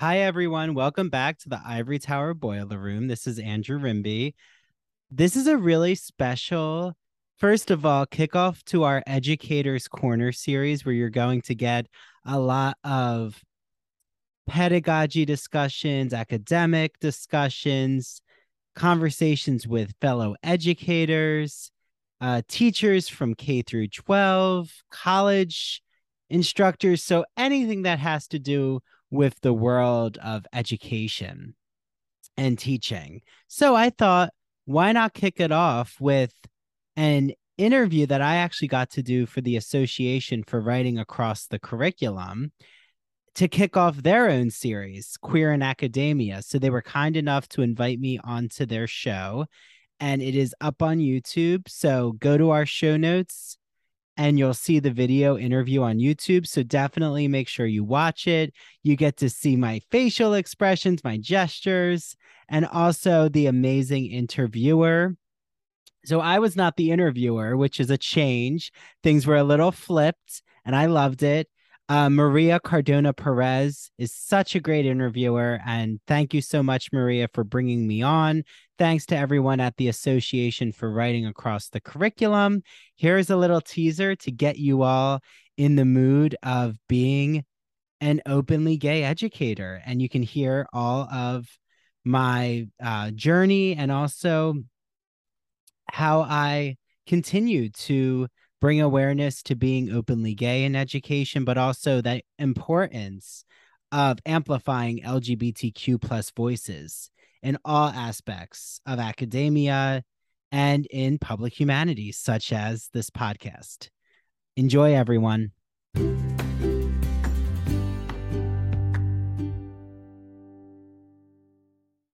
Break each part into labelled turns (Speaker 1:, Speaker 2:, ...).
Speaker 1: Hi, everyone. Welcome back to the Ivory Tower Boiler Room. This is Andrew Rimby. This is a really special, first of all, kickoff to our Educators Corner series where you're going to get a lot of pedagogy discussions, academic discussions, conversations with fellow educators, uh, teachers from K through 12, college instructors. So anything that has to do with the world of education and teaching. So I thought, why not kick it off with an interview that I actually got to do for the Association for Writing Across the Curriculum to kick off their own series, Queer in Academia. So they were kind enough to invite me onto their show, and it is up on YouTube. So go to our show notes and you'll see the video interview on YouTube. So definitely make sure you watch it. You get to see my facial expressions, my gestures, and also the amazing interviewer. So I was not the interviewer, which is a change. Things were a little flipped, and I loved it. Uh, Maria Cardona Perez is such a great interviewer. And thank you so much, Maria, for bringing me on. Thanks to everyone at the Association for Writing Across the Curriculum. Here's a little teaser to get you all in the mood of being an openly gay educator. And you can hear all of my uh, journey and also how I continue to bring awareness to being openly gay in education, but also the importance of amplifying LGBTQ plus voices in all aspects of academia and in public humanities, such as this podcast. Enjoy, everyone.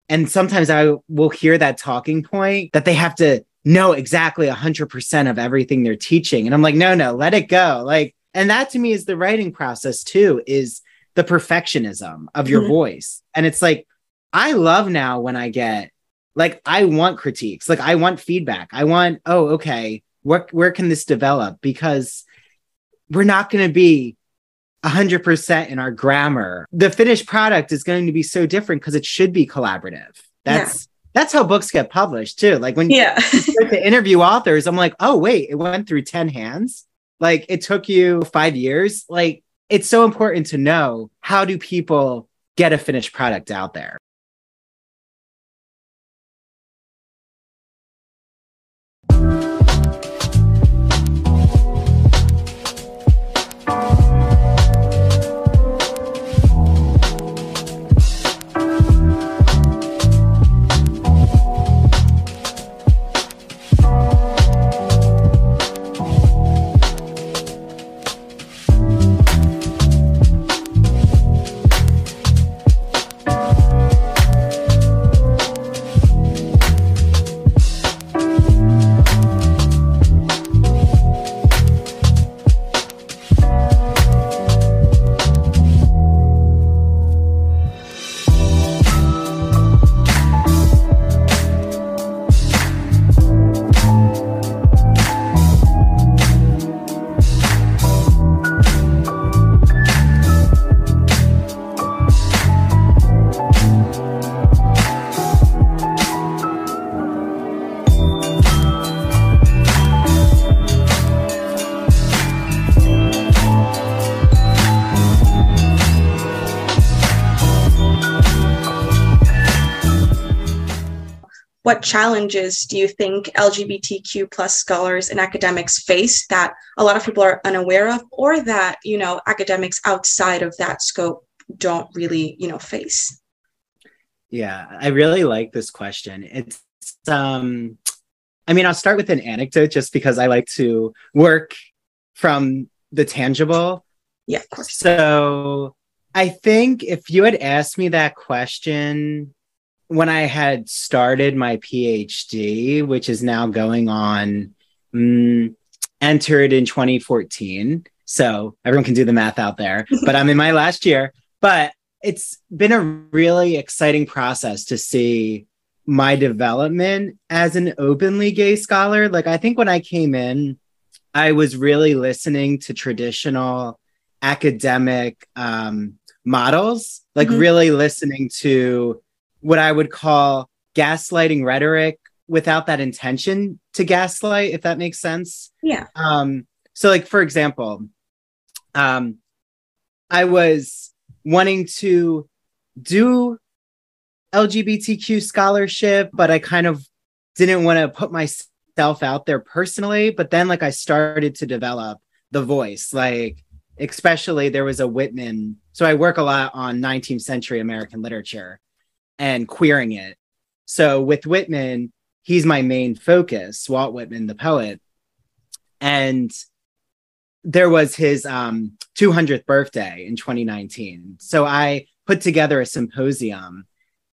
Speaker 1: And sometimes I will hear that talking point that they have to know exactly 100% of everything they're teaching. And I'm like, no, no, let it go. Like, and that to me is the writing process too, is the perfectionism of your mm-hmm. voice. And it's like, I love now when I get, like, I want critiques, like, I want feedback. I want, oh, okay, where, where can this develop? Because we're not going to be 100% in our grammar. The finished product is going to be so different because it should be collaborative. That's, that's how books get published too. Like when yeah. you start to interview authors, I'm like, oh wait, it went through 10 hands. Like it took you five years. Like it's so important to know how do people get a finished product out there.
Speaker 2: What challenges do you think lgbtq plus scholars and academics face that a lot of people are unaware of or that you know academics outside of that scope don't really you know face?
Speaker 1: Yeah i really like this question. It's um i mean i'll start with an anecdote just because i like to work from the tangible.
Speaker 2: Yeah of course.
Speaker 1: So i think if you had asked me that question when I had started my PhD, which is now going on, mm, entered in 2014. So everyone can do the math out there, but I'm in my last year. But it's been a really exciting process to see my development as an openly gay scholar. Like, I think when I came in, I was really listening to traditional academic um, models, like
Speaker 2: Mhm.
Speaker 1: really listening to what I would call gaslighting rhetoric without that intention to gaslight, if that makes sense.
Speaker 2: Yeah.
Speaker 1: Um, so like for example, um, I was wanting to do LGBTQ scholarship, but I kind of didn't want to put myself out there personally. But then like I started to develop the voice, like especially there was a Whitman. So I work a lot on 19th century American literature and queering it. So with Whitman, he's my main focus, Walt Whitman, the poet. And there was his um, 200th birthday in 2019. So I put together a symposium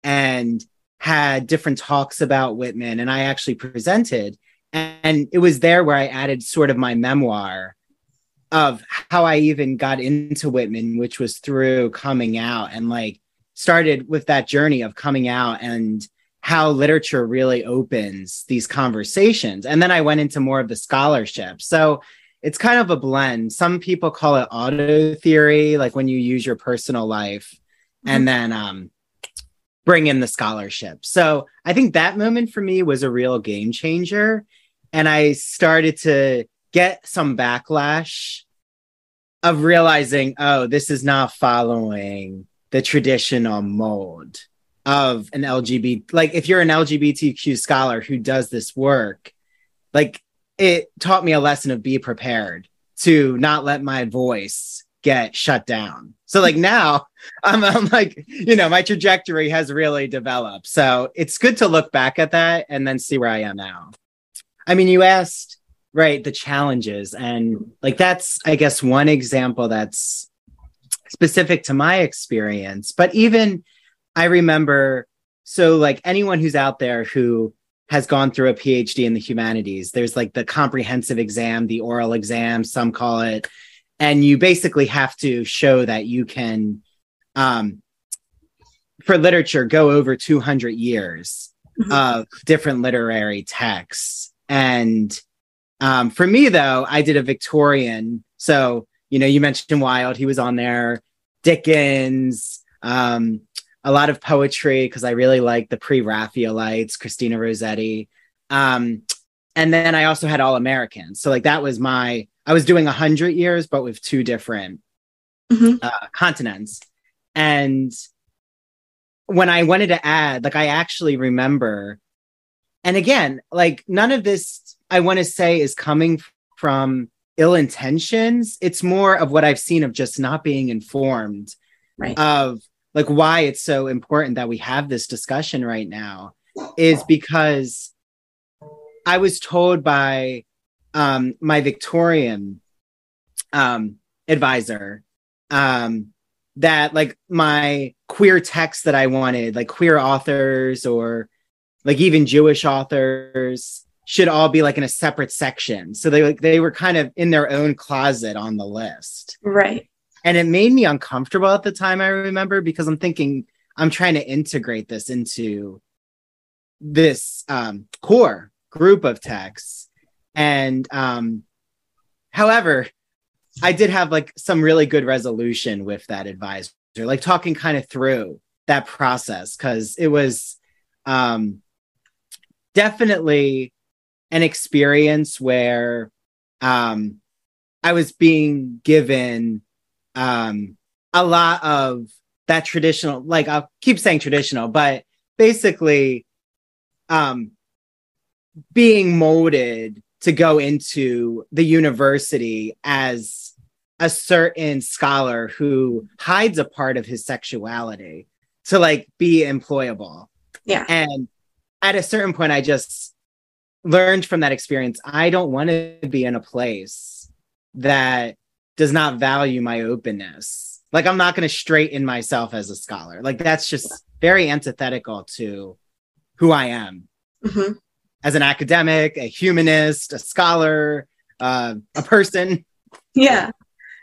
Speaker 1: and had different talks about Whitman, and I actually presented. And it was there where I added sort of my memoir of how I even got into Whitman, which was through coming out and like started with that journey of coming out and how literature really opens these conversations. And then I went into more of the scholarship. So it's kind of a blend. Some people call it auto theory, like when you use your personal life and then um, bring in the scholarship. So I think that moment for me was a real game changer. And I started to get some backlash of realizing, oh, this is not following the traditional mold of an LGBT. Like, if you're an LGBTQ scholar who does this work, like, it taught me a lesson of be prepared to not let my voice get shut down. So, like, now I'm, I'm like, you know, my trajectory has really developed. So, it's good to look back at that and then see where I am now. I mean, you asked, right, the challenges. And like, that's, I guess, one example that's specific to my experience. But even I remember, so like anyone who's out there who has gone through a PhD in the humanities, there's like the comprehensive exam, the oral exam, some call it. And you basically have to show that you can, um, for literature, go over 200 years
Speaker 2: Mhm.
Speaker 1: of different literary texts. And um, for me, though, I did a Victorian. So, you know, you mentioned Wilde, he was on there, Dickens, um, a lot of poetry, because I really like the pre Raphaelites, Christina Rossetti. Um, and then I also had All Americans. So, like, that was my, I was doing 100 years, but with two different
Speaker 2: Mhm.
Speaker 1: uh, continents. And when I wanted to add, like, I actually remember, and again, like, none of this I want to say is coming from ill intentions. It's more of what I've seen of just not being informed
Speaker 2: Right.
Speaker 1: of like why it's so important that we have this discussion right now is because I was told by um, my Victorian um, advisor um, that like my queer texts that I wanted, like queer authors or like even Jewish authors, should all be like in a separate section. So they like they were kind of in their own closet on the list.
Speaker 2: Right.
Speaker 1: And it made me uncomfortable at the time, I remember, because I'm thinking I'm trying to integrate this into this um, core group of texts. And um, however, I did have like some really good resolution with that advisor, like talking kind of through that process because it was um, definitely an experience where um, I was being given um, a lot of that traditional, like I'll keep saying traditional, but basically um, being molded to go into the university as a certain scholar who hides a part of his sexuality to like be employable.
Speaker 2: Yeah.
Speaker 1: And at a certain point, I just learned from that experience I don't want to be in a place that does not value my openness. Like, I'm not going to straighten myself as a scholar. Like, that's just very antithetical to who I am
Speaker 2: hmm
Speaker 1: as an academic, a humanist, a scholar, uh, a person.
Speaker 2: Yeah.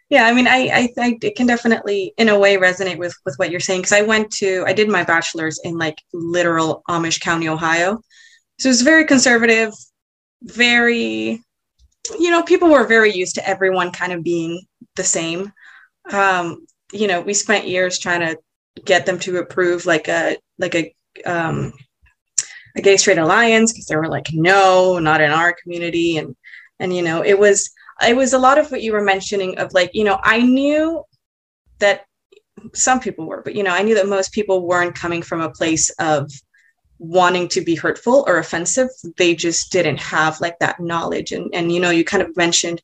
Speaker 2: Yeah, I mean, I, I think it can definitely, in a way, resonate with with what you're saying. Because I went to, I did my bachelor's in like literal Amish County, Ohio, so it was very conservative, very, you know, people were very used to everyone kind of being the same. Um, you know, we spent years trying to get them to approve like a like a um, a gay straight alliance because they were like, no, not in our community, and and you know, it was it was a lot of what you were mentioning of like, you know, I knew that some people were, but you know, I knew that most people weren't coming from a place of wanting to be hurtful or offensive. They just didn't have like that knowledge. And and you know, you kind of mentioned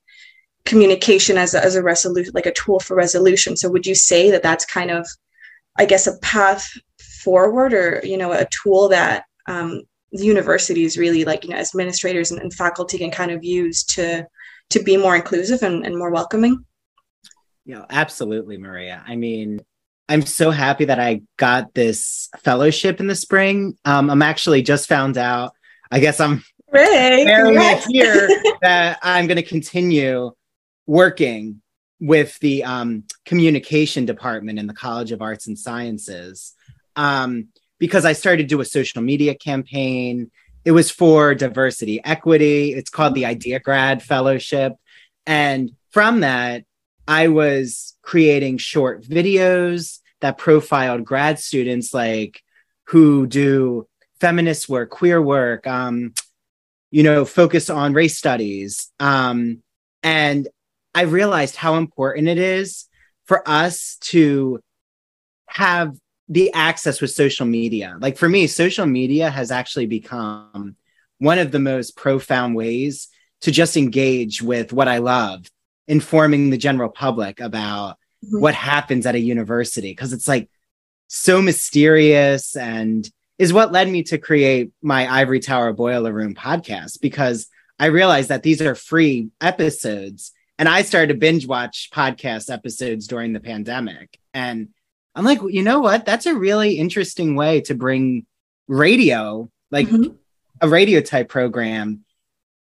Speaker 2: communication as a, as a resolution, like a tool for resolution. So would you say that that's kind of, I guess, a path forward, or you know, a tool that um, universities really like, you know, administrators and, and faculty can kind of use to to be more inclusive and, and more welcoming?
Speaker 1: Yeah, absolutely, Maria. I mean, I'm so happy that I got this fellowship in the spring. Um, I'm actually just found out. I guess I'm
Speaker 2: Ray,
Speaker 1: it here that I'm going to continue working with the um, communication department in the College of Arts and Sciences um, because I started to do a social media campaign. It was for diversity, equity. It's called the Idea Grad Fellowship. And from that, I was creating short videos that profiled grad students like who do feminist work, queer work, um, you know, focus on race studies. Um, and I realized how important it is for us to have the access with social media. Like for me, social media has actually become one of the most profound ways to just engage with what I love, informing the general public about mm-hmm. what happens at a university. Cause it's like so mysterious and is what led me to create my Ivory Tower Boiler Room podcast because I realized that these are free episodes and I started to binge watch podcast episodes during the pandemic. And I'm like, you know what? That's a really interesting way to bring radio, like mm-hmm. a radio type program,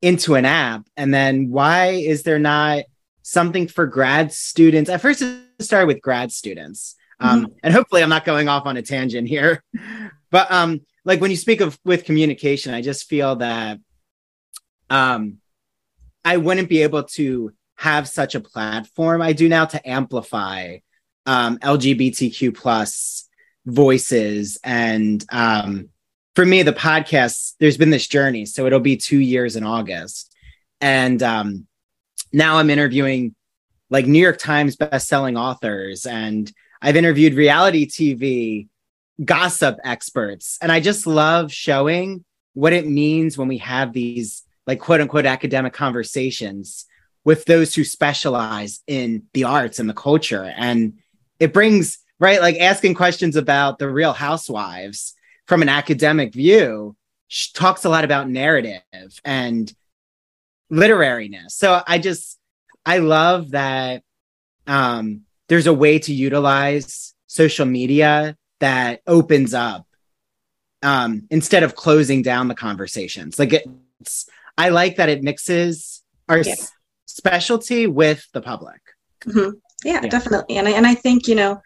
Speaker 1: into an app. And then why is there not something for grad students? At first, it started with grad students. Um, mm-hmm. And hopefully, I'm not going off on a tangent here. But um, like when you speak of with communication, I just feel that um, I wouldn't be able to have such a platform I do now to amplify um, LGBTQ plus voices. And um, for me, the podcast, there's been this journey. So it'll be two years in August. And um, now I'm interviewing like New York Times best-selling authors, and I've interviewed reality TV gossip experts. And I just love showing what it means when we have these like quote unquote academic conversations with those who specialize in the arts and the culture. And it brings, right, like asking questions about the real housewives from an academic view She talks a lot about narrative and literariness. So I just, I love that um, there's a way to utilize social media that opens up um, instead of closing down the conversations. Like it's, I like that it mixes our yeah specialty with the public.
Speaker 2: Mm-hmm. Yeah, yeah, definitely. And I, and I think, you know,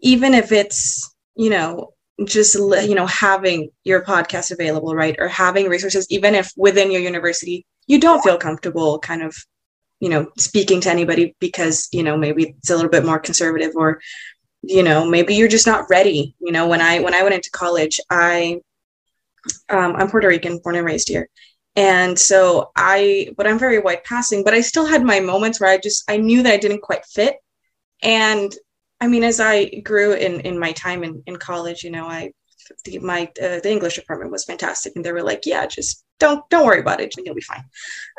Speaker 2: even if it's, you know, just you know having your podcast available right or having resources even if within your university you don't feel comfortable kind of you know speaking to anybody because you know maybe it's a little bit more conservative or you know maybe you're just not ready. You know when i when i went into college i um, i'm puerto rican born and raised here. And so i but i'm very white passing but i still had my moments where i just i knew that i didn't quite fit. And i mean as i grew in in my time in, in college you know i the, my uh, the english department was fantastic. And they were like yeah just don't don't worry about it. You'll be fine.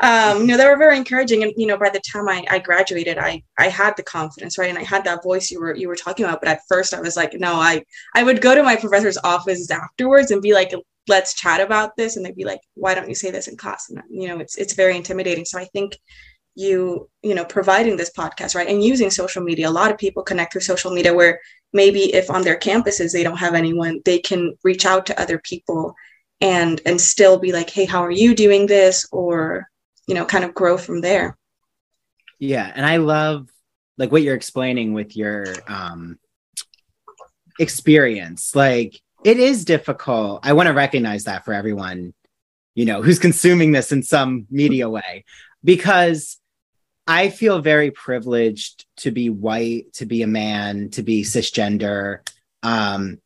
Speaker 2: Um you know they were very encouraging. And you know by the time I, I graduated i i had the confidence right? And i had that voice you were you were talking about. But at first i was like no i i would go to my professor's office afterwards and be like let's chat about this. And they'd be like why don't you say this in class? And you know it's it's very intimidating. So i think you you know providing this podcast right and using social media a lot of people connect through social media where maybe if on their campuses they don't have anyone they can reach out to other people and and still be like hey how are you doing this? Or you know kind of grow from there.
Speaker 1: Yeah and i love like what you're explaining with your um experience. Like it is difficult. I want to recognize that for everyone, you know, who's consuming this in some media way, because I feel very privileged to be white, to be a man, to be cisgender, um,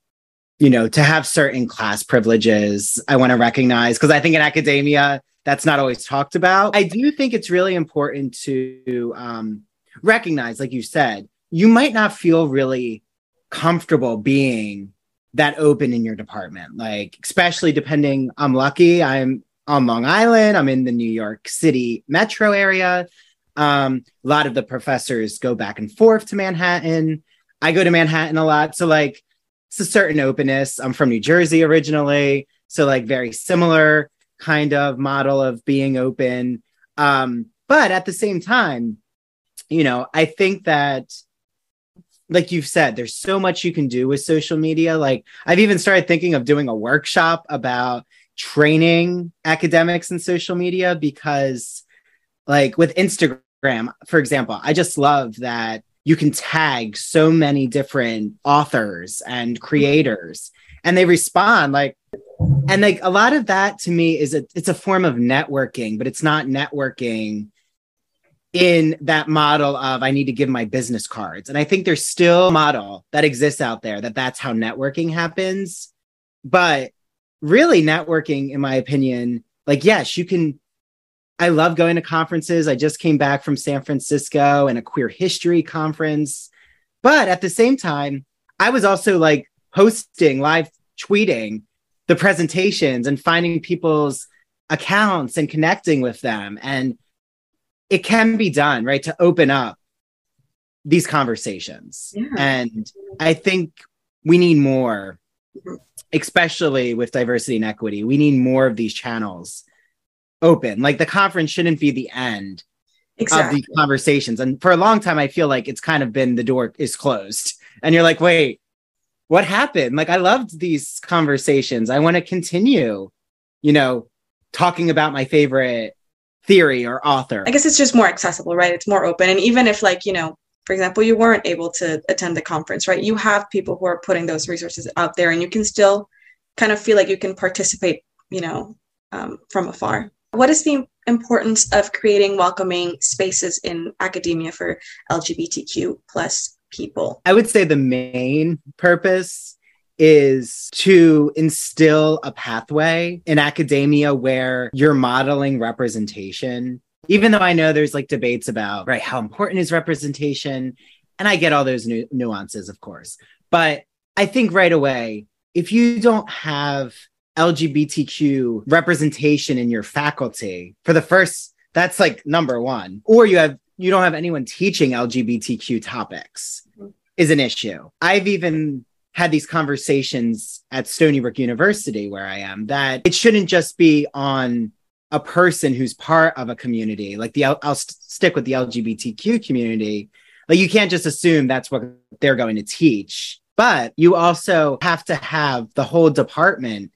Speaker 1: you know, to have certain class privileges. I want to recognize because I think in academia, that's not always talked about. I do think it's really important to um, recognize, like you said, you might not feel really comfortable being that open in your department. Like, especially depending, I'm lucky, I'm on Long Island, I'm in the New York City metro area. Um, a lot of the professors go back and forth to Manhattan. I go to Manhattan a lot. So, like, it's a certain openness. I'm from New Jersey originally. So, like, very similar kind of model of being open. Um, but at the same time, you know, I think that like you've said, there's so much you can do with social media. Like I've even started thinking of doing a workshop about training academics in social media because like with Instagram, for example, I just love that you can tag so many different authors and creators and they respond like and like a lot of that to me is a it's a form of networking but it's not networking in that model of I need to give my business cards. And I think there's still a model that exists out there that that's how networking happens. But really, networking, in my opinion, like, yes, you can. I love going to conferences. I just came back from San Francisco and a queer history conference. But at the same time, I was also like hosting live tweeting the presentations and finding people's accounts and connecting with them. And it can be done, right? To open up these conversations. Yeah. And I think we need more, especially with diversity and equity. We need more of these channels open. Like the conference shouldn't be the end exactly. of these conversations. And for a long time, I feel like it's kind of been the door is closed. And you're like, wait, what happened? Like, I loved these conversations. I want to continue, you know, talking about my favorite theory or author.
Speaker 2: I guess it's just more accessible, right? It's more open. And even if, like, you know, for example, you weren't able to attend the conference, right? You have people who are putting those resources out there and you can still kind of feel like you can participate, you know, um, from afar. What is the importance of creating welcoming spaces in academia for LGBTQ plus people?
Speaker 1: I would say the main purpose is to instill a pathway in academia where you're modeling representation. Even though I know there's like debates about, right, how important is representation? And I get all those nu- nuances, of course. But I think right away, if you don't have LGBTQ representation in your faculty for the first, that's like number one, or you have, you don't have anyone teaching LGBTQ topics mm-hmm. is an issue. I've even had these conversations at Stony Brook University, where I am, that it shouldn't just be on a person who's part of a community. Like the, I'll, I'll st- stick with the LGBTQ community. Like you can't just assume that's what they're going to teach, but you also have to have the whole department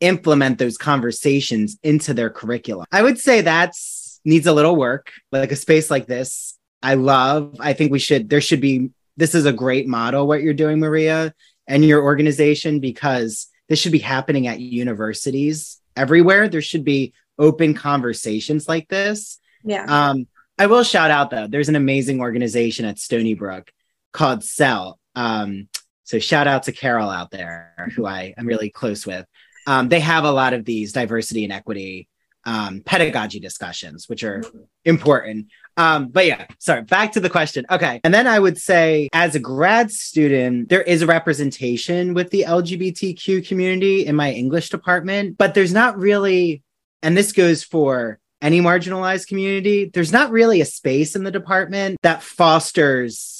Speaker 1: implement those conversations into their curriculum. I would say that's needs a little work. Like a space like this, I love. I think we should. There should be. This is a great model. What you're doing, Maria and your organization because this should be happening at universities everywhere. There should be open conversations like this.
Speaker 2: Yeah.
Speaker 1: Um, I will shout out though, there's an amazing organization at Stony Brook called CELT. Um, so shout out to Carol out there, who I am really close with. Um, they have a lot of these diversity and equity um, pedagogy discussions, which are important. Um, but yeah, sorry, back to the question. Okay. And then I would say, as a grad student, there is a representation with the LGBTQ community in my English department, but there's not really, and this goes for any marginalized community, there's not really a space in the department that fosters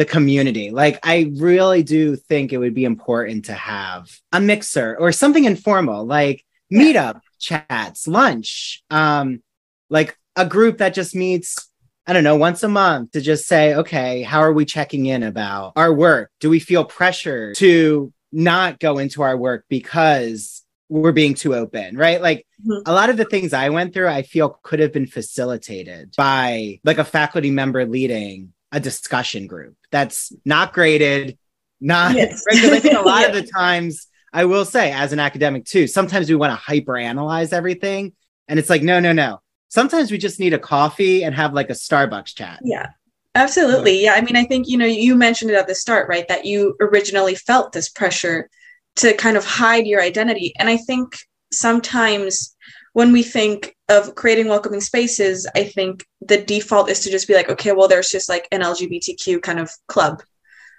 Speaker 1: the community. Like, I really do think it would be important to have a mixer or something informal, like meetup chats, lunch, um, like a group that just meets I don't know, once a month to just say, okay, how are we checking in about our work? Do we feel pressure to not go into our work because we're being too open, right? Like mm-hmm. a lot of the things I went through, I feel could have been facilitated by like a faculty member leading a discussion group that's not graded, not yes. regulated. a lot yeah. of the times, I will say, as an academic too, sometimes we want to hyper analyze everything. And it's like, no, no, no sometimes we just need a coffee and have like a Starbucks chat.
Speaker 2: Yeah. Absolutely. Yeah. I mean, I think, you know, you mentioned it at the start, right? That you originally felt this pressure to kind of hide your identity. And I think sometimes when we think of creating welcoming spaces, I think the default is to just be like, okay, well, there's just like an LGBTQ kind of club.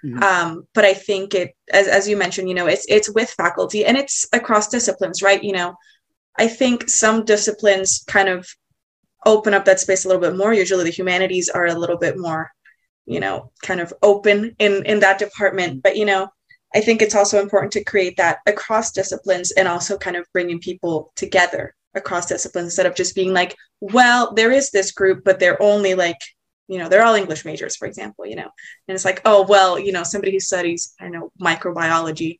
Speaker 2: Mm-hmm. Um, but I think it, as, as you mentioned, you know, it's it's with faculty and it's across disciplines, right? You know, I think some disciplines kind of open up that space a little bit more. Usually, the humanities are a little bit more, you know, kind of open in in that department. But you know, I think it's also important to create that across disciplines and also kind of bringing people together across disciplines instead of just being like, well, there is this group, but they're only like, you know, they're all English majors, for example, you know, and it's like, oh, well, you know, somebody who studies, I know, microbiology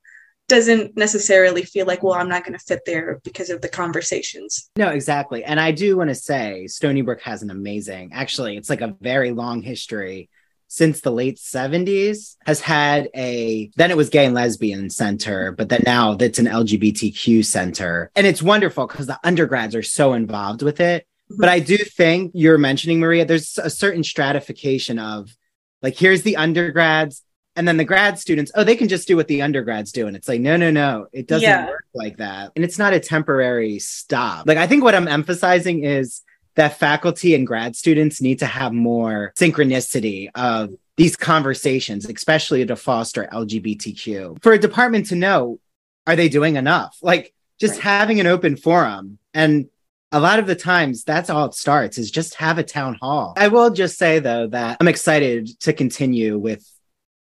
Speaker 2: doesn't necessarily feel like, well, I'm not going to fit there because of the conversations.
Speaker 1: No, exactly. And I do want to say Stony Brook has an amazing, actually, it's like a very long history since the late 70s has had a then it was gay and lesbian center but then now it's an lgbtq center. And it's wonderful because the undergrads are so involved with it. Mm-hmm. but i do think you're mentioning maria there's a certain stratification of like here's the undergrads and then the grad students. Oh they can just do what the undergrads do and it's like no no no. It doesn't yeah. work like that. And it's not a temporary stop. Like i think what i'm emphasizing is that faculty and grad students need to have more synchronicity of these conversations, especially to foster LGBTQ. For a department to know, are they doing enough? Like just right. having an open forum. And a lot of the times that's all it starts is just have a town hall. I will just say though that I'm excited to continue with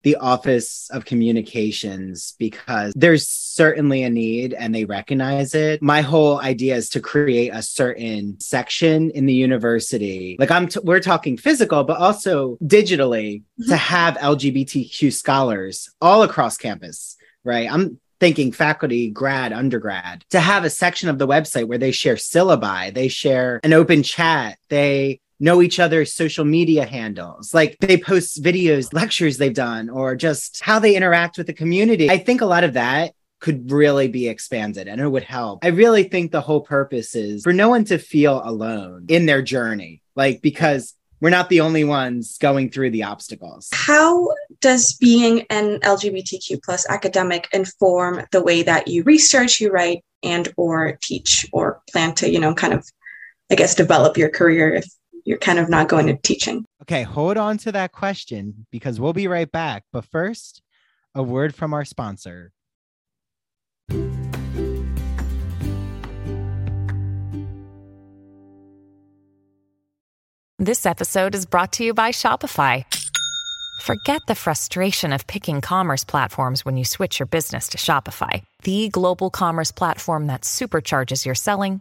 Speaker 1: the Office of Communications because there's certainly a need and they recognize it. My whole idea is to create a certain section in the university. Like I'm t- we're talking physical but also digitally mm-hmm. to have LGBTQ scholars all across campus, right? I'm thinking faculty, grad, undergrad, to have a section of the website where they share syllabi, they share an open chat, they know each other's social media handles. Like they post videos, lectures they've done, or just how they interact with the community. I think a lot of that could really be expanded and it would help. I really think the whole purpose is for no one to feel alone in their journey, like because we're not the only ones going through the obstacles.
Speaker 2: How does being an LGBTQ plus academic inform the way that you research, you write, and or teach or plan to, you know, kind of, I guess, develop your career if you're kind of not going to teaching.
Speaker 3: Okay, hold on to that question because we'll be right back. But first, a word from our sponsor.
Speaker 4: This episode is brought to you by Shopify. Forget the frustration of picking commerce platforms when you switch your business to Shopify, the global commerce platform that supercharges your selling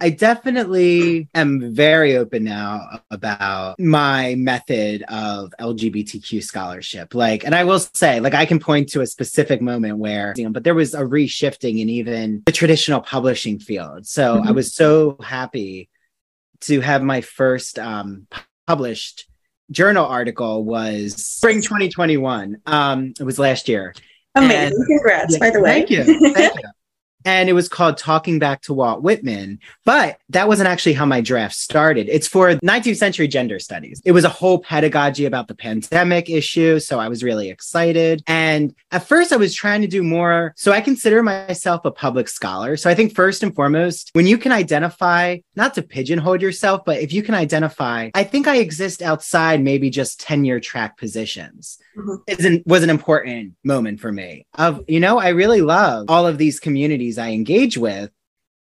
Speaker 1: I definitely am very open now about my method of LGBTQ scholarship. Like, and I will say, like, I can point to a specific moment where, you know, but there was a reshifting in even the traditional publishing field. So mm-hmm. I was so happy to have my first um, published journal article was spring 2021. Um, it was last year.
Speaker 2: Amazing. And, Congrats, yeah, by the way.
Speaker 1: Thank you. Thank you and it was called Talking Back to Walt Whitman. But that wasn't actually how my draft started. It's for 19th century gender studies. It was a whole pedagogy about the pandemic issue. So I was really excited. And at first, I was trying to do more. So I consider myself a public scholar. So I think first and foremost, when you can identify, not to pigeonhole yourself, but if you can identify, I think I exist outside maybe just tenure track positions mm-hmm. is was an important moment for me. Of, you know, I really love all of these communities I engage with.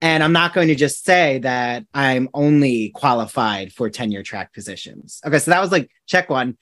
Speaker 1: And I'm not going to just say that I'm only qualified for tenure track positions. Okay, so that was like check one.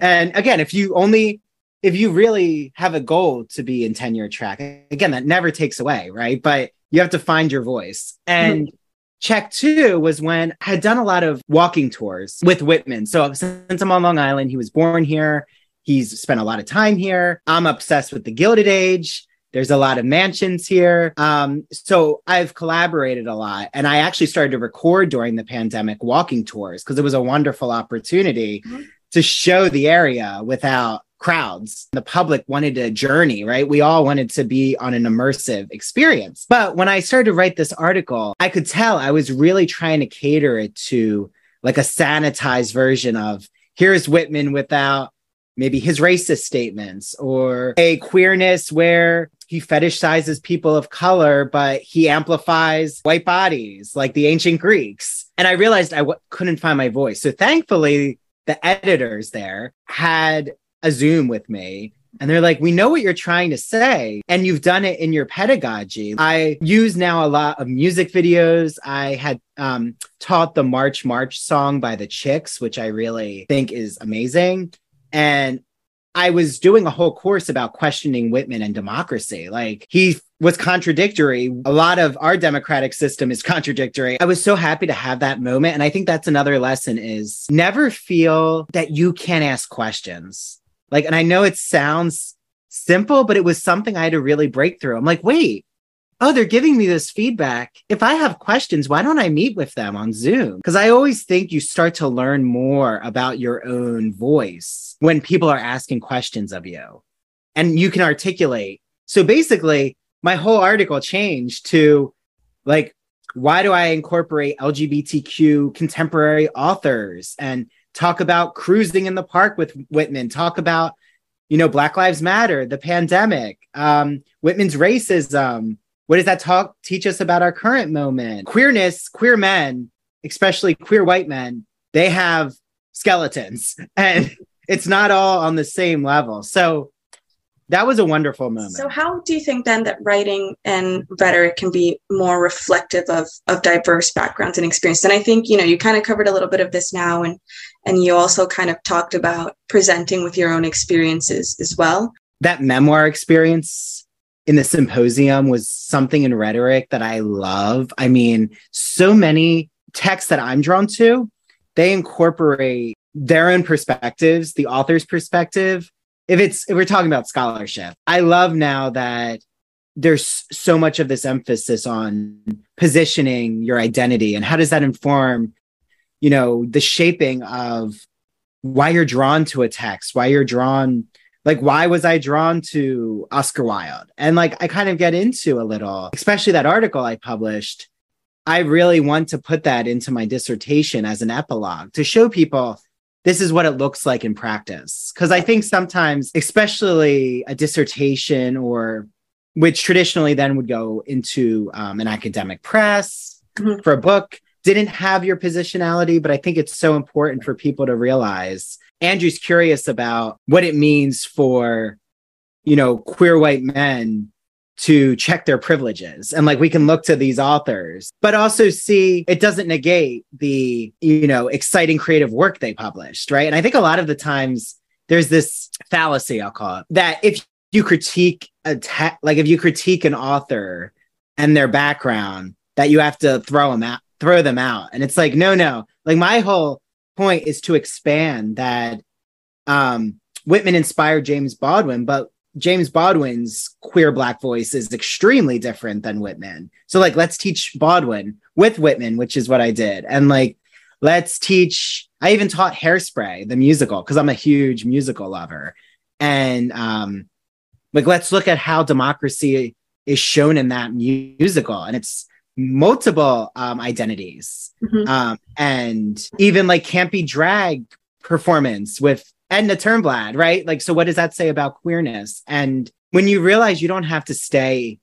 Speaker 1: And again, if you only if you really have a goal to be in tenure track, again, that never takes away, right? But you have to find your voice. And mm-hmm. check two was when I had done a lot of walking tours with Whitman. So since I'm on Long Island, he was born here he's spent a lot of time here. I'm obsessed with the Gilded Age. There's a lot of mansions here. Um, so I've collaborated a lot. And I actually started to record during the pandemic walking tours because it was a wonderful opportunity mm-hmm. to show the area without crowds. The public wanted a journey, right? We all wanted to be on an immersive experience. But when I started to write this article, I could tell I was really trying to cater it to like a sanitized version of here's Whitman without maybe his racist statements or a queerness where he fetishizes people of color, but he amplifies white bodies like the ancient Greeks. And I realized I w- couldn't find my voice. So thankfully, the editors there had a Zoom with me. And they're like, we know what you're trying to say, and you've done it in your pedagogy. I use now a lot of music videos. I had um, taught the March March song by the Chicks, which I really think is amazing. And I was doing a whole course about questioning Whitman and democracy. Like he was contradictory. A lot of our democratic system is contradictory. I was so happy to have that moment. And I think that's another lesson is never feel that you can't ask questions. Like, and I know it sounds simple, but it was something I had to really break through. I'm like, wait, oh, they're giving me this feedback. If I have questions, why don't I meet with them on Zoom? Because I always think you start to learn more about your own voice when people are asking questions of you and you can articulate. So basically, my whole article changed to like, why do I incorporate LGBTQ contemporary authors and talk about cruising in the park with Whitman, talk about, you know, Black Lives Matter, the pandemic, um, Whitman's racism, what does that talk teach us about our current moment? Queerness, queer men, especially queer white men, they have skeletons and it's not all on the same level. So that was a wonderful moment.
Speaker 2: So how do you think then that writing and rhetoric can be more reflective of of diverse backgrounds and experiences? And I think, you know, you kind of covered a little bit of this now and and you also kind of talked about presenting with your own experiences as well.
Speaker 1: That memoir experience in the symposium was something in rhetoric that I love. I mean, so many texts that I'm drawn to, they incorporate their own perspectives, the author's perspective. If it's if we're talking about scholarship, I love now that there's so much of this emphasis on positioning your identity and how does that inform you know the shaping of why you're drawn to a text why you're drawn like why was i drawn to oscar wilde? And like i kind of get into a little especially that article i published. I really want to put that into my dissertation as an epilogue to show people this is what it looks like in practice. Because i think sometimes especially a dissertation or which traditionally then would go into um, an academic press mm-hmm. for a book didn't have your positionality but i think it's so important for people to realize Andrew's curious about what it means for, you know, queer white men to check their privileges. And like we can look to these authors, but also see it doesn't negate the, you know, exciting creative work they published. Right. And I think a lot of the times there's this fallacy, I'll call it, that if you critique a te- like if you critique an author and their background, that you have to throw them out, throw them out. And it's like, no, no. Like my whole point is to expand that um, Whitman inspired James Baldwin, but James Baldwin's queer black voice is extremely different than Whitman. So like let's teach Baldwin with Whitman, which is what I did. And like let's teach I even taught Hairspray, the musical, because I'm a huge musical lover. And um like let's look at how democracy is shown in that musical and it's multiple um, identities mm-hmm. um, and even like campy drag performance with Edna Turnblad, right? Like, so what does that say about queerness? And when you realize you don't have to stay,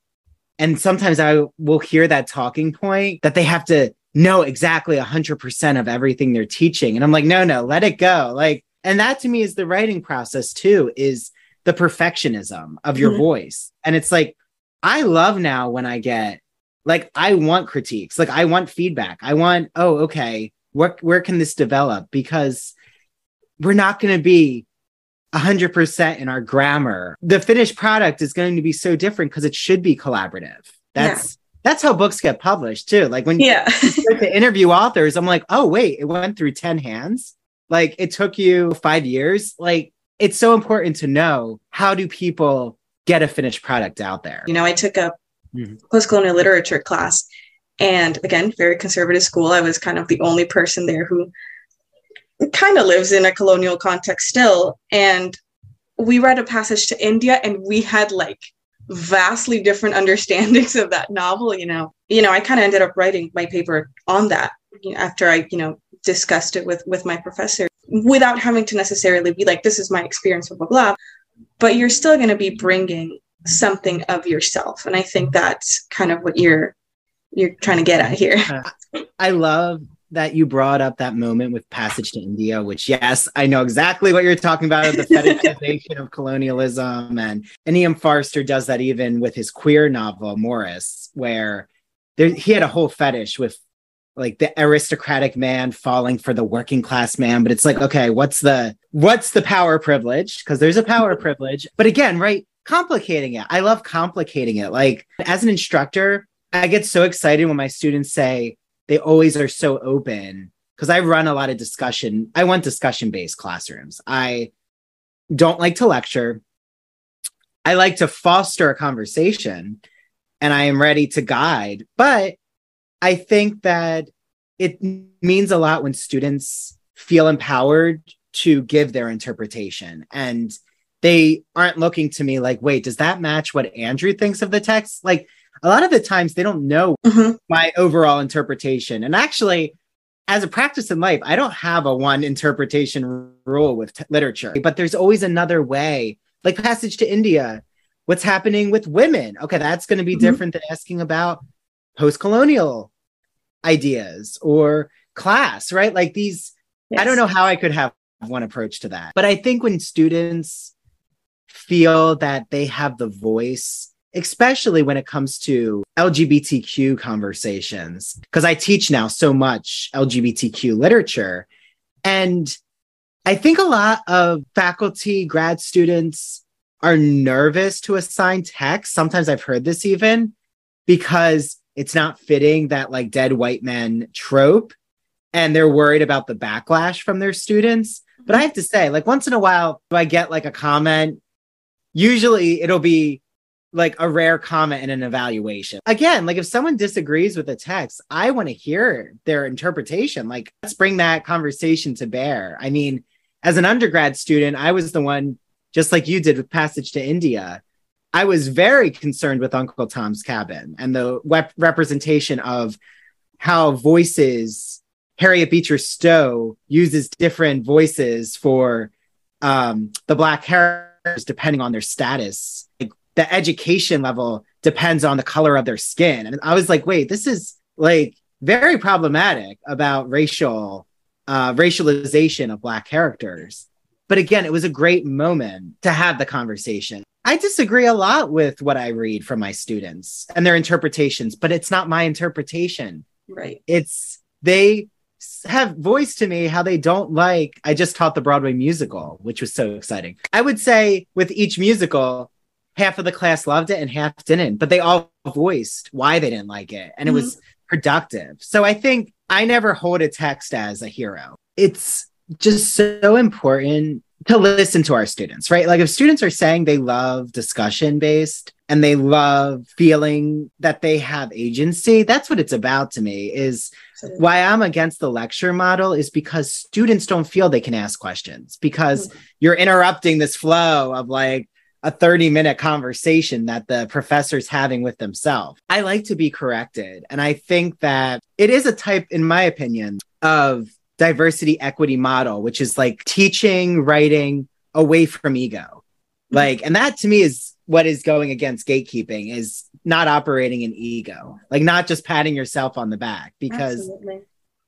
Speaker 1: and sometimes I will hear that talking point that they have to know exactly 100% of everything they're teaching. And I'm like, no, no, let it go. Like, and that to me is the writing process too, is the perfectionism of your mm-hmm. voice. And it's like, I love now when I get like I want critiques. Like I want feedback. I want, oh, okay, where where can this develop? Because we're not going to be 100% in our grammar. The finished product is going to be so different because it should be collaborative. That's yeah. that's how books get published too. Like when yeah. you start to interview authors, I'm like, oh wait, it went through 10 hands. Like it took you five years. Like it's so important to know how do people get a finished product out there.
Speaker 2: You know, I took a
Speaker 1: Mhm.
Speaker 2: post-colonial literature class, and again, very conservative school. I was kind of the only person there who kind of lives in a colonial context still. And we read a passage to India, and we had like vastly different understandings of that novel. You know, you know, I kind of ended up writing my paper on that after I, you know, discussed it with with my professor without having to necessarily be like, this is my experience, blah blah blah. But you're still going to be bringing something of yourself, and I think that's kind of what you're you're trying to get at here.
Speaker 1: I love that you brought up that moment with Passage to India, which, yes, I know exactly what you're talking about the fetishization of colonialism. And, and E.M. Forster does that even with his queer novel, Maurice, where there, he had a whole fetish with like the aristocratic man falling for the working class man but it's like okay what's the what's the power privilege because there's a power privilege but again right complicating it. I love complicating it. Like as an instructor i get so excited when my students say they always are so open because i run a lot of discussion i want discussion based classrooms. I don't like to lecture. I like to foster a conversation and i am ready to guide. But I think that it means a lot when students feel empowered to give their interpretation and they aren't looking to me like, wait, does that match what Andrew thinks of the text? Like a lot of the times they don't know
Speaker 2: Mhm.
Speaker 1: my overall interpretation. And actually, as a practice in life, I don't have a one interpretation rule with t- literature, but there's always another way. Like Passage to India, what's happening with women? Okay, that's going to be
Speaker 2: Mhm.
Speaker 1: different than asking about post colonial ideas or class, right? Like these, I don't know how I could have one approach to that. But I think when students feel that they have the voice, especially when it comes to LGBTQ conversations, because I teach now so much LGBTQ literature. And I think a lot of faculty, grad students are nervous to assign text. Sometimes I've heard this even because it's not fitting that like dead white men trope and they're worried about the backlash from their students. But I have to say, like once in a while, do I get like a comment? Usually it'll be like a rare comment in an evaluation. Again, like if someone disagrees with the text, I want to hear their interpretation. Like let's bring that conversation to bear. I mean, as an undergrad student, I was the one, just like you did with Passage to India. I was very concerned with Uncle Tom's Cabin and the representation of how voices, Harriet Beecher Stowe uses different voices for um, the Black characters depending on their status. Like, the education level depends on the color of their skin. And I was like, wait, this is like very problematic about racial uh, racialization of Black characters. But again, it was a great moment to have the conversation. I disagree a lot with what I read from my students and their interpretations, but it's not my interpretation.
Speaker 2: Right.
Speaker 1: It's they have voiced to me how they don't like. I just taught the Broadway musical, which was so exciting. I would say with each musical, half of the class loved it and half didn't, but they all voiced why they didn't like it. And it was mm-hmm. productive. So I think I never hold a text as a hero. It's just so important to listen to our students, right? Like if students are saying they love discussion based and they love feeling that they have agency, that's what it's about to me is why I'm against the lecture model is because students don't feel they can ask questions because hmm. you're interrupting this flow of like a 30 minute conversation that the professor's having with themselves. I like to be corrected. And I think that it is a type, in my opinion, of diversity equity model, which is like teaching writing away from ego. Like, and that to me is what is going against gatekeeping is not operating in ego, like not just patting yourself on the back, because
Speaker 2: Absolutely.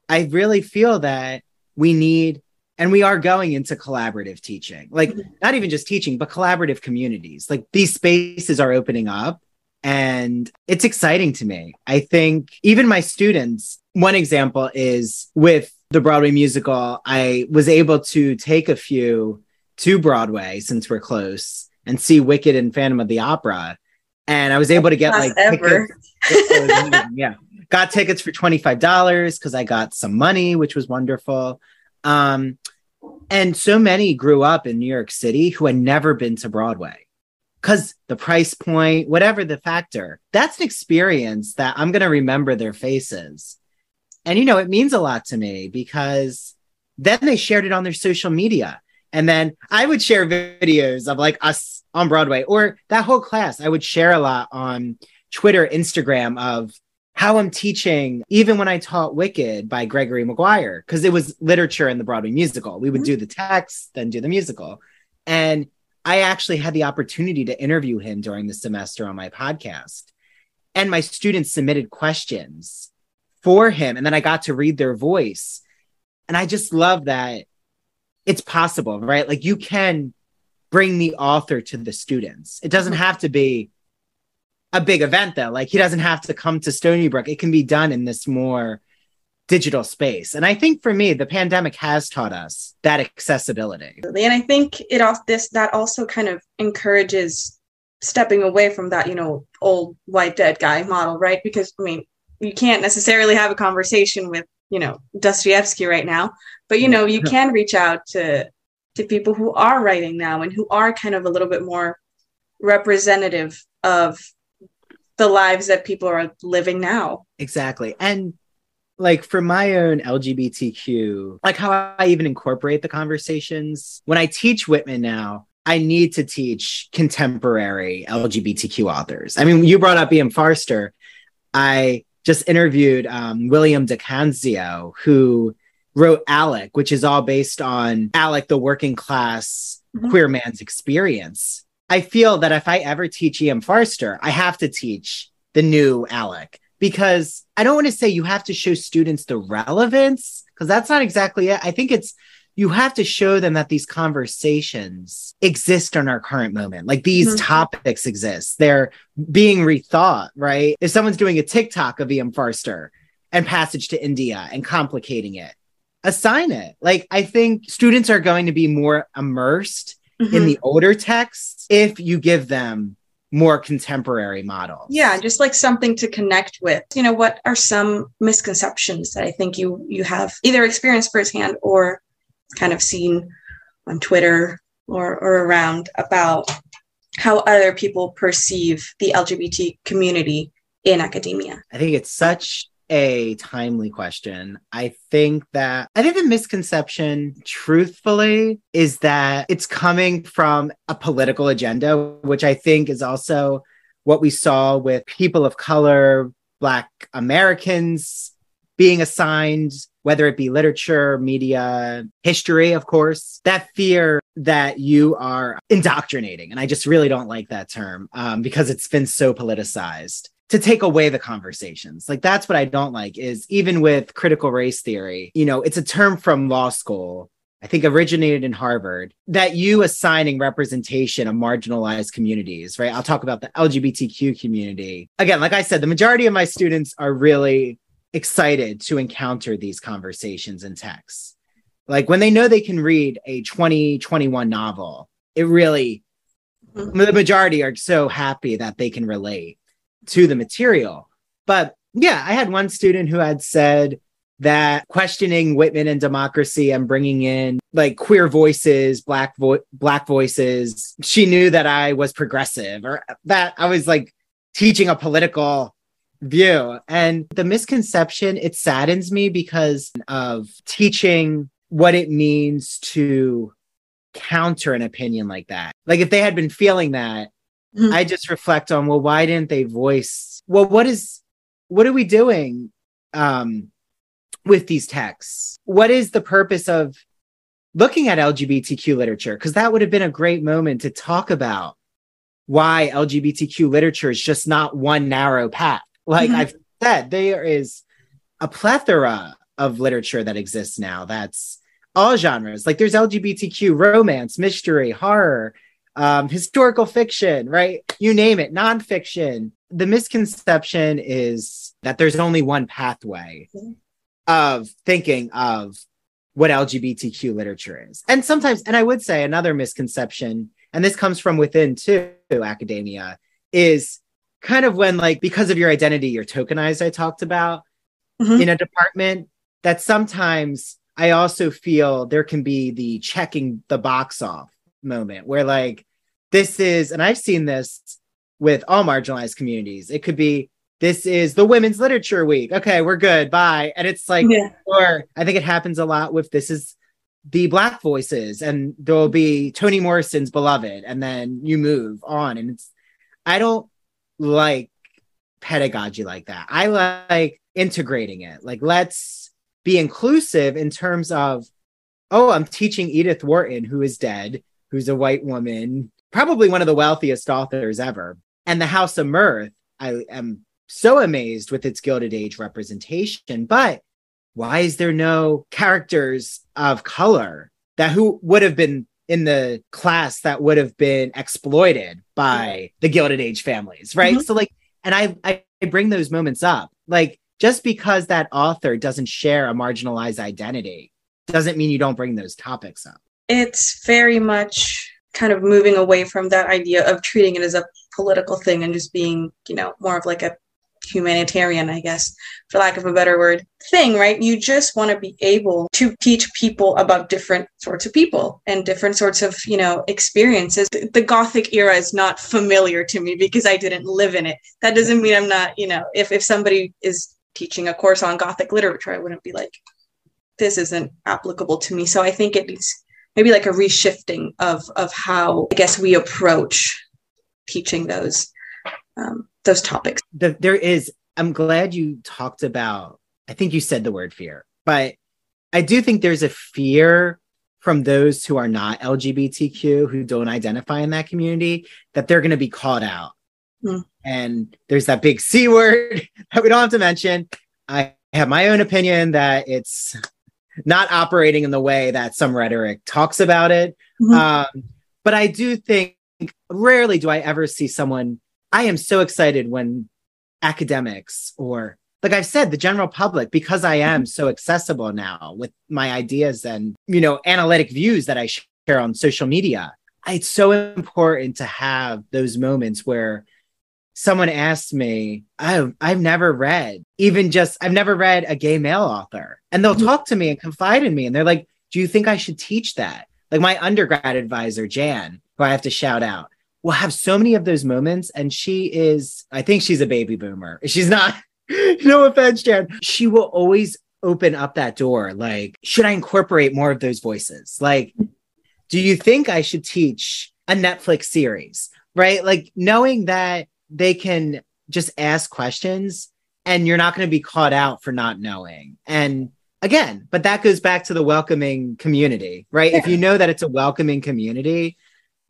Speaker 1: I really feel that we need, and we are going into collaborative teaching, like
Speaker 2: Mhm.
Speaker 1: not even just teaching, but collaborative communities. Like these spaces are opening up and it's exciting to me. I think even my students, one example is with the Broadway musical, I was able to take a few to Broadway since we're close and see Wicked and Phantom of the Opera. And I was able to get like tickets- it was amazing, yeah. Got tickets for $25 because I got some money, which was wonderful. Um, And so many grew up in New York City who had never been to Broadway because the price point, whatever the factor, that's an experience that I'm going to remember their faces. And, you know, it means a lot to me because then they shared it on their social media. And then I would share videos of like us on Broadway or that whole class. I would share a lot on Twitter, Instagram of how I'm teaching, even when I taught Wicked by Gregory Maguire, because it was literature in the Broadway musical. We would mm-hmm. do the text, then do the musical. And I actually had the opportunity to interview him during the semester on my podcast. And my students submitted questions for him. And then I got to read their voice. And I just love that it's possible, right? Like you can bring the author to the students. It doesn't have to be a big event though. Like he doesn't have to come to Stony Brook. It can be done in this more digital space. And I think for me, the pandemic has taught us that accessibility.
Speaker 2: And I think it off this that also kind of encourages stepping away from that, you know, old white dead guy model, right? Because I mean, you can't necessarily have a conversation with, you know, Dostoevsky right now, but you know, you can reach out to to people who are writing now and who are kind of a little bit more representative of the lives that people are living now.
Speaker 1: Exactly. And like for my own LGBTQ, like how I even incorporate the conversations when I teach Whitman now, I need to teach contemporary LGBTQ authors. I mean, you brought up E.M. Forster. I just interviewed um, William di Canzio, who wrote Alec, which is all based on Alec, the working class mm-hmm. queer man's experience. I feel that if I ever teach E.M. Forster, I have to teach the new Alec because I don't want to say you have to show students the relevance because that's not exactly it. I think it's you have to show them that these conversations exist in our current moment. Like these mm-hmm. topics exist. They're being rethought, right? If someone's doing a TikTok of E.M. Forster and Passage to India and complicating it, assign it. Like I think students are going to be more immersed mm-hmm. in the older texts if you give them more contemporary models.
Speaker 2: Yeah, just like something to connect with. You know, what are some misconceptions that I think you you have either experienced firsthand or kind of seen on Twitter or or around about how other people perceive the LGBT community in academia?
Speaker 1: I think it's such a timely question. I think that I think the misconception, truthfully, is that it's coming from a political agenda, which I think is also what we saw with people of color, Black Americans being assigned, whether it be literature, media, history, of course, that fear that you are indoctrinating. And I just really don't like that term um, because it's been so politicized to take away the conversations. Like that's what I don't like is even with critical race theory, you know, it's a term from law school. I think originated in Harvard that you assigning representation of marginalized communities, right? I'll talk about the LGBTQ community. Again, like I said, the majority of my students are really excited to encounter these conversations in texts. Like when they know they can read a 2021 novel, it really, mm-hmm. the majority are so happy that they can relate to the material. But yeah, I had one student who had said that questioning Whitman and democracy and bringing in like queer voices, black vo- black voices, she knew that I was progressive or that I was like teaching a political view. And the misconception, it saddens me because of teaching what it means to counter an opinion like that. Like if they had been feeling that Mm-hmm. I just reflect on, well, why didn't they voice? Well, what is, what are we doing um, with these texts? What is the purpose of looking at LGBTQ literature? Because that would have been a great moment to talk about why LGBTQ literature is just not one narrow path. Like mm-hmm. I've said, there is a plethora of literature that exists now that's all genres. Like there's LGBTQ romance, mystery, horror, um, historical fiction, right? You name it, nonfiction. The misconception is that there's only one pathway of thinking of what LGBTQ literature is. And sometimes, and I would say another misconception, and this comes from within too, academia, is kind of when, like, because of your identity, you're tokenized, I talked about mm-hmm. in a department, that sometimes I also feel there can be the checking the box off moment where like this is, and I've seen this with all marginalized communities. It could be this is the Women's Literature Week. Okay, we're good. Bye. And it's like, yeah. or I think it happens a lot with this is the Black voices, and there'll be Toni Morrison's Beloved, and then you move on. And it's, I don't like pedagogy like that. I like integrating it. Like, let's be inclusive in terms of, oh, I'm teaching Edith Wharton, who is dead, who's a white woman, probably one of the wealthiest authors ever. And The House of Mirth, I am so amazed with its Gilded Age representation. But why is there no characters of color that who would have been in the class that would have been exploited by the Gilded Age families, right? Mm-hmm. So like, and I I bring those moments up. Like, just because that author doesn't share a marginalized identity doesn't mean you don't bring those topics up.
Speaker 2: It's very much kind of moving away from that idea of treating it as a political thing and just being, you know, more of like a humanitarian, I guess, for lack of a better word, thing, right? You just want to be able to teach people about different sorts of people and different sorts of, you know, experiences. The Gothic era is not familiar to me because I didn't live in it. That doesn't mean I'm not, you know, if, if somebody is teaching a course on Gothic literature, I wouldn't be like, this isn't applicable to me. So I think it needs maybe like a reshifting of of how I guess we approach teaching those um, those topics.
Speaker 1: The, there is. I'm glad you talked about. I think you said the word fear, but I do think there's a fear from those who are not LGBTQ who don't identify in that community that they're going to be called out. Mm. And there's that big C word that we don't have to mention. I have my own opinion that it's not operating in the way that some rhetoric talks about it. Mm-hmm. Um, but I do think rarely do I ever see someone I am so excited when academics or like I've said, the general public, because I am so accessible now with my ideas and, you know, analytic views that I share on social media. It's so important to have those moments where someone asked me, I've, I've never read, even just, I've never read a gay male author. And they'll mm-hmm. talk to me and confide in me. And they're like, Do you think I should teach that? Like my undergrad advisor, Jan, who I have to shout out, will have so many of those moments. And she is, I think she's a baby boomer. She's not, no offense, Jan. She will always open up that door. Like, should I incorporate more of those voices? Like, do you think I should teach a Netflix series? Right? Like, knowing that they can just ask questions and you're not going to be caught out for not knowing. And again, but that goes back to the welcoming community, right? Yeah. If you know that it's a welcoming community,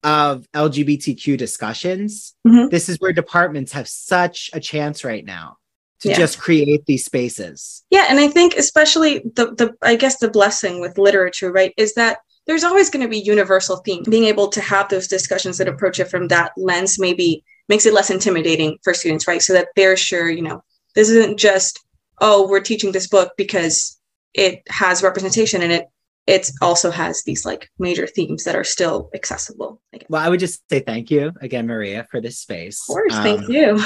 Speaker 1: of LGBTQ discussions, mm-hmm. this is where departments have such a chance right now to yeah. just create these spaces.
Speaker 2: Yeah, and I think especially the the I guess the blessing with literature, right, is that there's always going to be universal theme. Being able to have those discussions that approach it from that lens maybe makes it less intimidating for students, right? So that they're sure, you know, this isn't just oh, we're teaching this book because it has representation in it it also has these like major themes that are still accessible.
Speaker 1: Well, I would just say thank you again, Maria, for this space.
Speaker 2: Of course, um, thank you.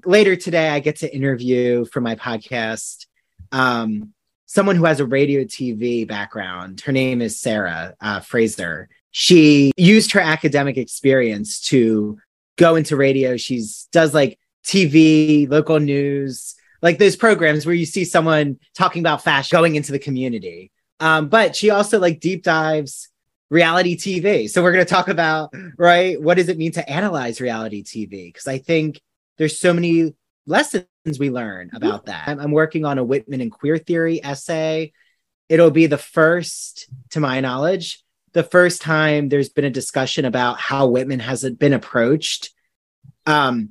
Speaker 1: later today, I get to interview for my podcast um, someone who has a radio TV background. Her name is Sarah uh, Fraser. She used her academic experience to go into radio. She's does like TV, local news, like those programs where you see someone talking about fashion going into the community. Um, but she also like deep dives reality TV. So we're going to talk about, right, what does it mean to analyze reality TV? Because I think there's so many lessons we learn about that. I'm, I'm, working on a Whitman and queer theory essay. It'll be the first, to my knowledge, the first time there's been a discussion about how Whitman has been approached um,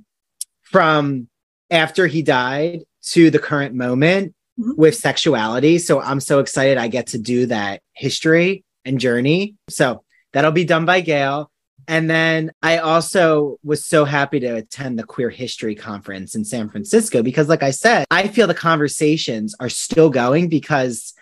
Speaker 1: from after he died to the current moment mm-hmm. with sexuality. So I'm so excited I get to do that history and journey. So that'll be done by Gail. And then I also was so happy to attend the Queer History Conference in San Francisco because, like I said, I feel the conversations are still going because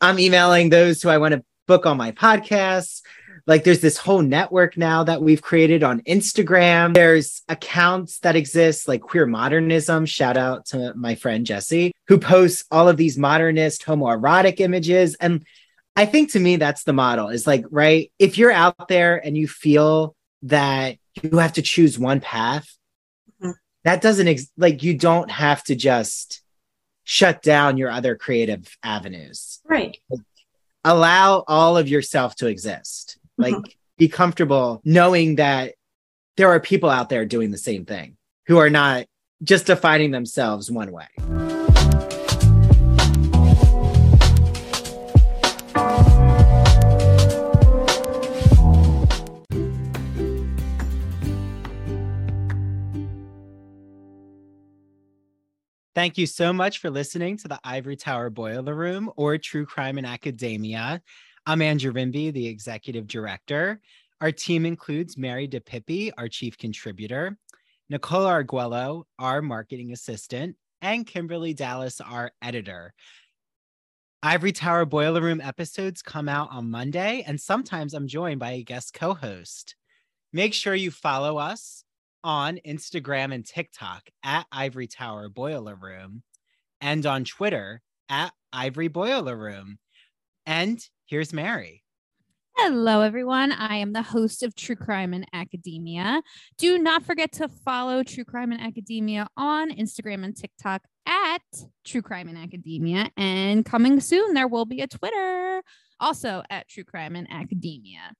Speaker 1: I'm emailing those who I want to book on my podcasts. Like there's this whole network now that we've created on Instagram. There's accounts that exist like Queer Modernism. Shout out to my friend Jesse, who posts all of these modernist homoerotic images. And I think to me that's the model. Is like right if you're out there and you feel that you have to choose one path,
Speaker 2: Mhm.
Speaker 1: that doesn't ex- like you don't have to just shut down your other creative avenues.
Speaker 2: Right.
Speaker 1: Allow all of yourself to exist. Like be comfortable knowing that there are people out there doing the same thing who are not just defining themselves one way.
Speaker 3: Thank you so much for listening to the Ivory Tower Boiler Room or True Crime in Academia. I'm Andrew Rimby, the executive director. Our team includes Mary DePippi, our chief contributor, Nicola Arguello, our marketing assistant, and Kimberly Dallas, our editor. Ivory Tower Boiler Room episodes come out on Monday, and sometimes I'm joined by a guest co host. Make sure you follow us on Instagram and TikTok at Ivory Tower Boiler Room and on Twitter at Ivory Boiler Room. And here's Mary.
Speaker 5: Hello, everyone. I am the host of True Crime in Academia. Do not forget to follow True Crime in Academia on Instagram and TikTok at True Crime in Academia. And coming soon, there will be a Twitter also at True Crime in Academia.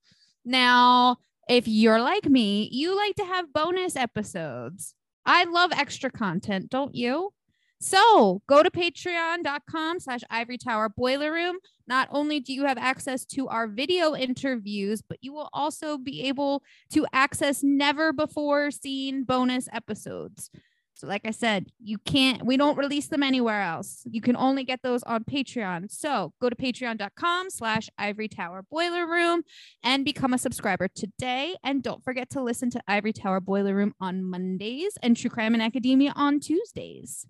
Speaker 5: Now, if you're like me, you like to have bonus episodes. I love extra content, don't you? So go to patreon.com slash ivory tower boiler room. Not only do you have access to our video interviews, but you will also be able to access never before seen bonus episodes. So, like I said, you can't, we don't release them anywhere else. You can only get those on Patreon. So go to patreon.com slash ivory tower boiler room and become a subscriber today. And don't forget to listen to Ivory Tower Boiler Room on Mondays and True Crime and Academia on Tuesdays.